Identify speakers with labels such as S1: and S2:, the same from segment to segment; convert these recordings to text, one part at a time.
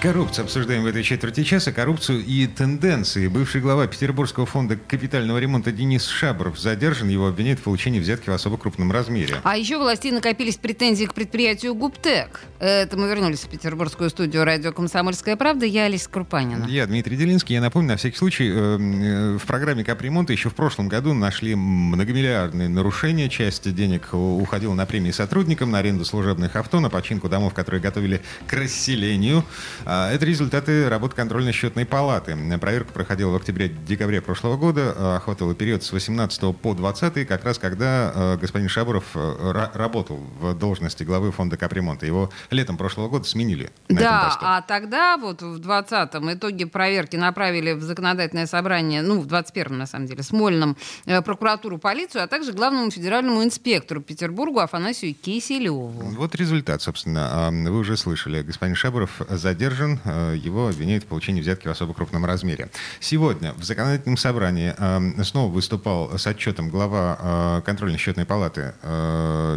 S1: Коррупцию обсуждаем в этой четверти часа. Коррупцию и тенденции. Бывший глава Петербургского фонда капитального ремонта Денис Шабров задержан. Его обвиняют в получении взятки в особо крупном размере.
S2: А еще у властей накопились претензии к предприятию «Губтек». Это мы вернулись в петербургскую студию радио «Комсомольская правда». Я Алиса Крупанина.
S1: Я Дмитрий Делинский. Я напомню, на всякий случай, э, э, в программе капремонта еще в прошлом году нашли многомиллиардные нарушения. Часть денег уходила на премии сотрудникам, на аренду служебных авто, на починку домов, которые готовили к расселению. А, это результаты работы контрольно-счетной палаты. Проверка проходила в октябре-декабре прошлого года, а, охватывала период с 18 по 20, как раз когда а, господин Шабуров работал в должности главы фонда капремонта. Его летом прошлого года сменили.
S2: Да, а тогда вот в 20-м итоге проверки направили в законодательное собрание, ну, в 21-м, на самом деле, Смольном, э, прокуратуру, полицию, а также главному федеральному инспектору Петербургу Афанасию Киселеву.
S1: Вот результат, собственно. Вы уже слышали. Господин Шабуров задержан задержан. Э, его обвиняют в получении взятки в особо крупном размере. Сегодня в законодательном собрании э, снова выступал с отчетом глава э, контрольно-счетной палаты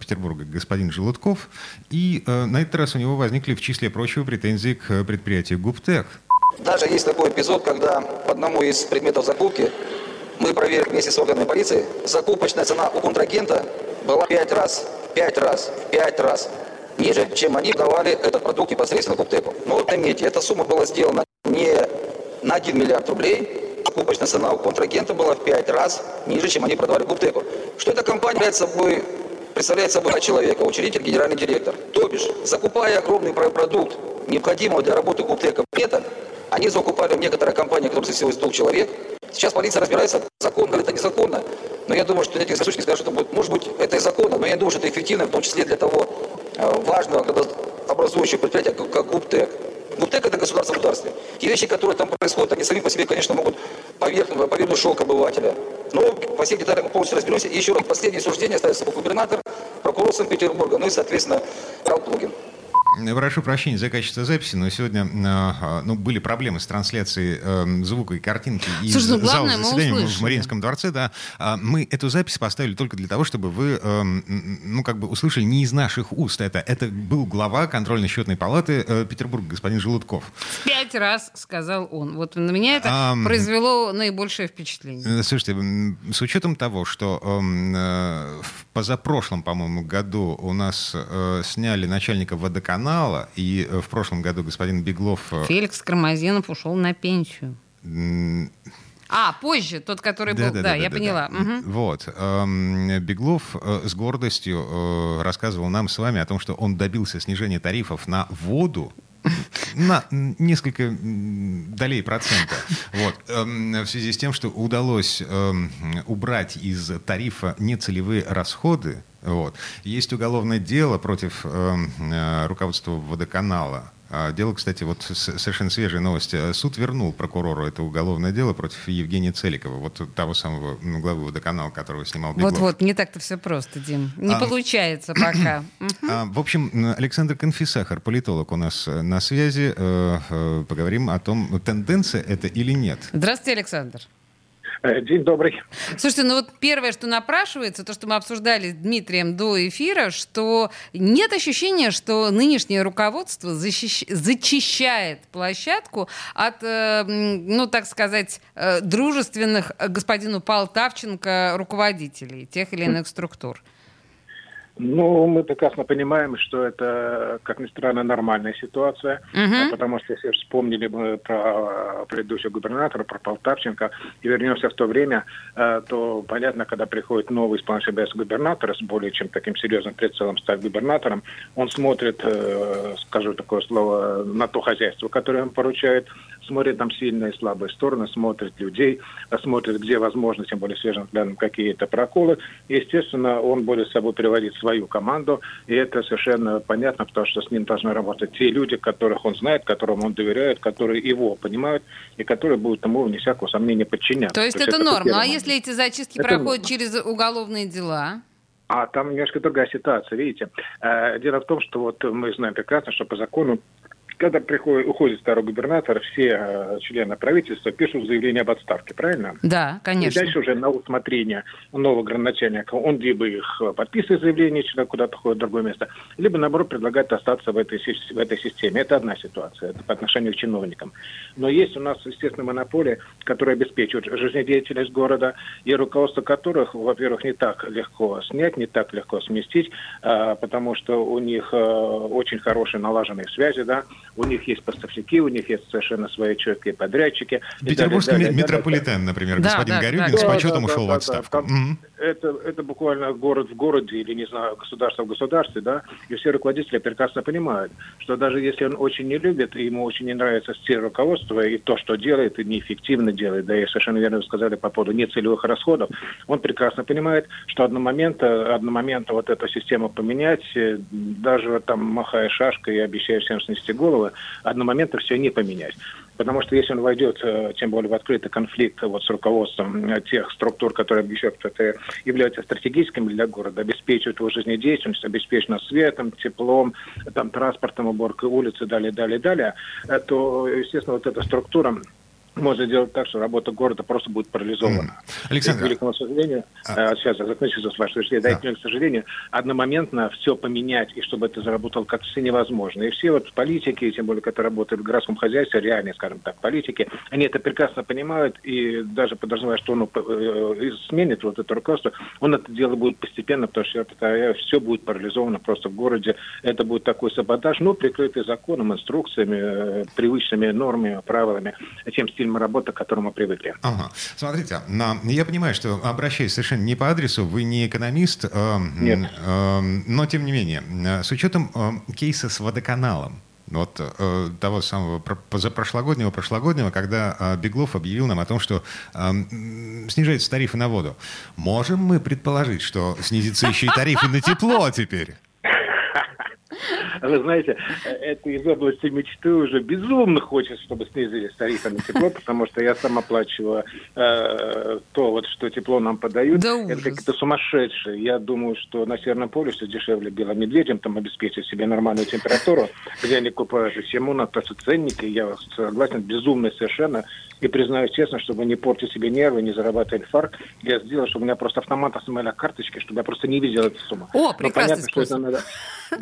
S1: Петербурга господин Желудков. И на этот раз у него возникли, в числе прочего, претензии к предприятию «Губтех».
S3: Даже есть такой эпизод, когда по одному из предметов закупки мы проверили вместе с органами полиции, закупочная цена у контрагента была пять раз, пять раз, пять раз ниже, чем они давали этот продукт непосредственно Куптеку. Но вот заметьте, эта сумма была сделана не на 1 миллиард рублей, покупочная цена у контрагента была в 5 раз ниже, чем они продавали Куптеку. Что эта компания представляет собой, представляет собой человека, учредитель, генеральный директор. То бишь, закупая огромный продукт, необходимого для работы Куптека, это они закупали в некоторые компании, которые засилилось двух человек. Сейчас полиция разбирается, закон говорит, это незаконно. Но я думаю, что эти засущники скажут, что это будет, может быть, это и законно, но я думаю, что это эффективно, в том числе для того важного образующего предприятия, как ГУПТЭК. ГУПТЭК – это государство государстве. Те вещи, которые там происходят, они сами по себе, конечно, могут повернуть, повернуть шок обывателя. Но по всем деталям полностью разберемся. И еще раз, последнее суждение ставится губернатор, прокурор Санкт-Петербурга, ну и, соответственно, Рал Плугин.
S1: Прошу прощения за качество записи, но сегодня а, ну, были проблемы с трансляцией э, звука и картинки из Слушай, ну, зала заседания в Мариинском дворце. Да. А, мы эту запись поставили только для того, чтобы вы э, ну, как бы услышали не из наших уст это. Это был глава контрольно-счетной палаты э, Петербурга, господин Желудков.
S2: Пять раз сказал он. Вот на меня это а, произвело наибольшее впечатление.
S1: Слушайте, с учетом того, что э, в позапрошлом, по-моему, году у нас э, сняли начальника водоканала, канала, и э, в прошлом году господин Беглов...
S2: Э, Феликс Кармазинов ушел на пенсию. А, позже, тот, который да, был, да, да, да я да, поняла. Да. Угу.
S1: Вот. Эм, Беглов э, с гордостью рассказывал нам с вами о том, что он добился снижения тарифов на воду на несколько долей процента. Вот. Эм, в связи с тем, что удалось эм, убрать из тарифа нецелевые расходы, вот. Есть уголовное дело против эм, э, руководства водоканала. А дело, кстати, вот совершенно свежая новость. Суд вернул прокурору это уголовное дело против Евгения Целикова, вот того самого ну, главы водоканала, которого снимал Беглов.
S2: Вот-вот, не так-то все просто, Дим. Не а, получается пока.
S1: А, в общем, Александр Конфисахар, политолог у нас э, на связи. Э, э, поговорим о том, тенденция это или нет.
S2: Здравствуйте, Александр.
S4: Э, день добрый.
S2: Слушайте, ну вот первое, что напрашивается, то, что мы обсуждали с Дмитрием до эфира, что нет ощущения, что нынешнее руководство защищ... зачищает площадку от, э, ну, так сказать, э, дружественных господину Полтавченко руководителей тех или иных структур.
S4: Ну, мы прекрасно понимаем, что это, как ни странно, нормальная ситуация, uh-huh. потому что если вспомнили мы про предыдущего губернатора, про Полтавченко, и вернемся в то время, э, то понятно, когда приходит новый исполнительный обязанности губернатора с более чем таким серьезным прицелом стать губернатором, он смотрит, э, скажу такое слово, на то хозяйство, которое он поручает, смотрит там сильные и слабые стороны, смотрит людей, смотрит, где возможно, тем более свежим взглядом, какие-то проколы. Естественно, он будет с собой приводить свою команду, и это совершенно понятно, потому что с ним должны работать те люди, которых он знает, которым он доверяет, которые его понимают, и которые будут ему, вне всякого сомнения, подчиняться.
S2: То есть, То есть это, это норма. Ну, а если эти зачистки это проходят норма. через уголовные дела?
S4: А там немножко другая ситуация, видите. Э, дело в том, что вот мы знаем прекрасно, что по закону когда приходит, уходит старый губернатор, все э, члены правительства пишут заявление об отставке, правильно?
S2: Да, конечно.
S4: И дальше уже на усмотрение нового градоначальника он либо их подписывает заявление, человек куда-то ходит в другое место, либо, наоборот, предлагает остаться в этой, в этой системе. Это одна ситуация это по отношению к чиновникам. Но есть у нас, естественно, монополия, которая обеспечивает жизнедеятельность города, и руководство которых, во-первых, не так легко снять, не так легко сместить, а, потому что у них э, очень хорошие налаженные связи, да, у них есть поставщики, у них есть совершенно свои четкие подрядчики.
S1: Петербургский далее, далее, метрополитен, далее. например, да, господин да, Горюгин да, с почетом да, ушел да, в отставку. Да,
S4: там, это, это буквально город в городе или, не знаю, государство в государстве, да, и все руководители прекрасно понимают, что даже если он очень не любит, и ему очень не нравится стиль руководства и то, что делает, и неэффективно делает, да, и совершенно верно вы сказали по поводу нецелевых расходов, он прекрасно понимает, что одномоментно, одномоментно вот эту систему поменять, э, даже там махая шашкой и обещая всем снести головы, одномоментно все не поменять. Потому что если он войдет, э, тем более в открытый конфликт вот с руководством э, тех структур, которые что это являются стратегическими для города, обеспечивают его жизнедеятельность, обеспечено светом, теплом, там, транспортом, уборкой улицы, далее, далее, далее, то, естественно, вот эта структура можно сделать так, что работа города просто будет парализована.
S1: Александр.
S4: И, к великому сожалению, а... Э, сейчас я закончу с вашей да. да. к сожалению, одномоментно все поменять, и чтобы это заработало как все невозможно. И все вот политики, тем более, которые работают в городском хозяйстве, реальные, скажем так, политики, они это прекрасно понимают, и даже подразумевая, что он э, сменит вот это руководство, он это дело будет постепенно, потому что это, все будет парализовано просто в городе. Это будет такой саботаж, но прикрытый законом, инструкциями, э, привычными нормами, правилами, тем стилем стилем работы, к которому мы привыкли.
S1: Ага. Смотрите, я понимаю, что обращаюсь совершенно не по адресу, вы не экономист, э,
S4: Нет.
S1: Э, но тем не менее, с учетом кейса с водоканалом, вот э, того самого позапрошлогоднего, прошлогоднего, когда э, Беглов объявил нам о том, что э, снижаются тарифы на воду. Можем мы предположить, что снизятся еще и тарифы на тепло теперь?
S4: Вы знаете, это из области мечты уже безумно хочется, чтобы снизились тарифы на тепло, потому что я сам оплачиваю э, то, вот, что тепло нам подают. Да это какие-то сумасшедшие. Я думаю, что на Северном полюсе дешевле белым медведям там обеспечить себе нормальную температуру, где они купают всему на то, что ценники, я согласен, безумные совершенно. И признаюсь честно, чтобы не портить себе нервы, не зарабатывать инфаркт, я сделал, чтобы у меня просто автомат снимали карточки, чтобы я просто не видел эту сумму.
S2: О, прекрасный понятно, способ.
S4: Что это надо...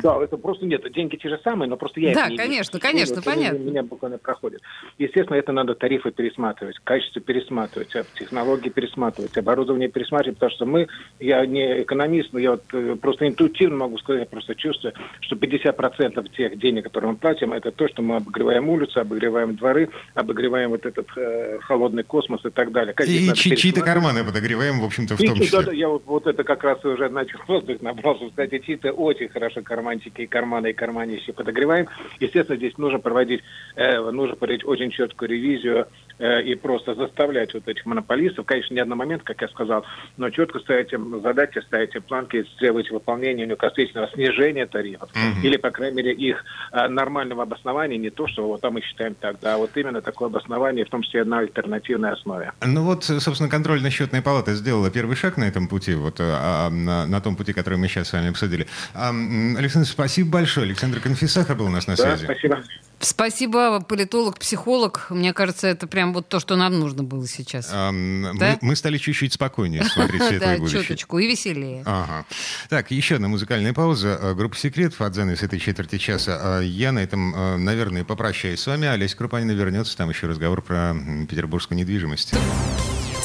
S4: Да, это просто нет, деньги те же самые, но просто я
S2: да,
S4: их
S2: не конечно, вижу. конечно, это понятно.
S4: Меня буквально проходит. Естественно, это надо тарифы пересматривать, качество пересматривать, а технологии пересматривать, оборудование пересматривать, потому что мы, я не экономист, но я вот э, просто интуитивно могу сказать, я просто чувствую, что 50% тех денег, которые мы платим, это то, что мы обогреваем улицы, обогреваем дворы, обогреваем вот этот э, холодный космос и так далее.
S1: Конечно, и чьи-то карманы подогреваем, в общем-то, в том числе. Да,
S4: я вот, вот это как раз уже начал воздух набрался. Кстати, чьи-то очень хорошо карманчики и карманы, и карманище подогреваем. Естественно, здесь нужно проводить, э, нужно проводить очень четкую ревизию э, и просто заставлять вот этих монополистов, конечно, не момент, как я сказал, но четко ставить им задачи, ставить им планки, требовать выполнения непосредственного снижения тарифов, mm-hmm. или, по крайней мере, их э, нормального обоснования, не то, что вот там мы считаем так, да, а вот именно такое обоснование, в том числе на альтернативной основе.
S1: Ну вот, собственно, контрольно-счетная палата сделала первый шаг на этом пути, вот а, на, на том пути, который мы сейчас с вами обсудили. А, Александр, спасибо большое. Александр Конфисахар был у нас на связи.
S4: Да, спасибо.
S2: Спасибо, политолог, психолог. Мне кажется, это прям вот то, что нам нужно было сейчас. А, да?
S1: мы, мы стали чуть-чуть спокойнее смотреть светлое
S2: будущее. Да, чуточку и веселее.
S1: Ага. Так, еще одна музыкальная пауза. А, группа «Секрет» от с этой четверти часа. А, я на этом, наверное, попрощаюсь с вами. Олеся Крупанина вернется. Там еще разговор про петербургскую недвижимость.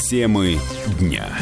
S5: Темы дня.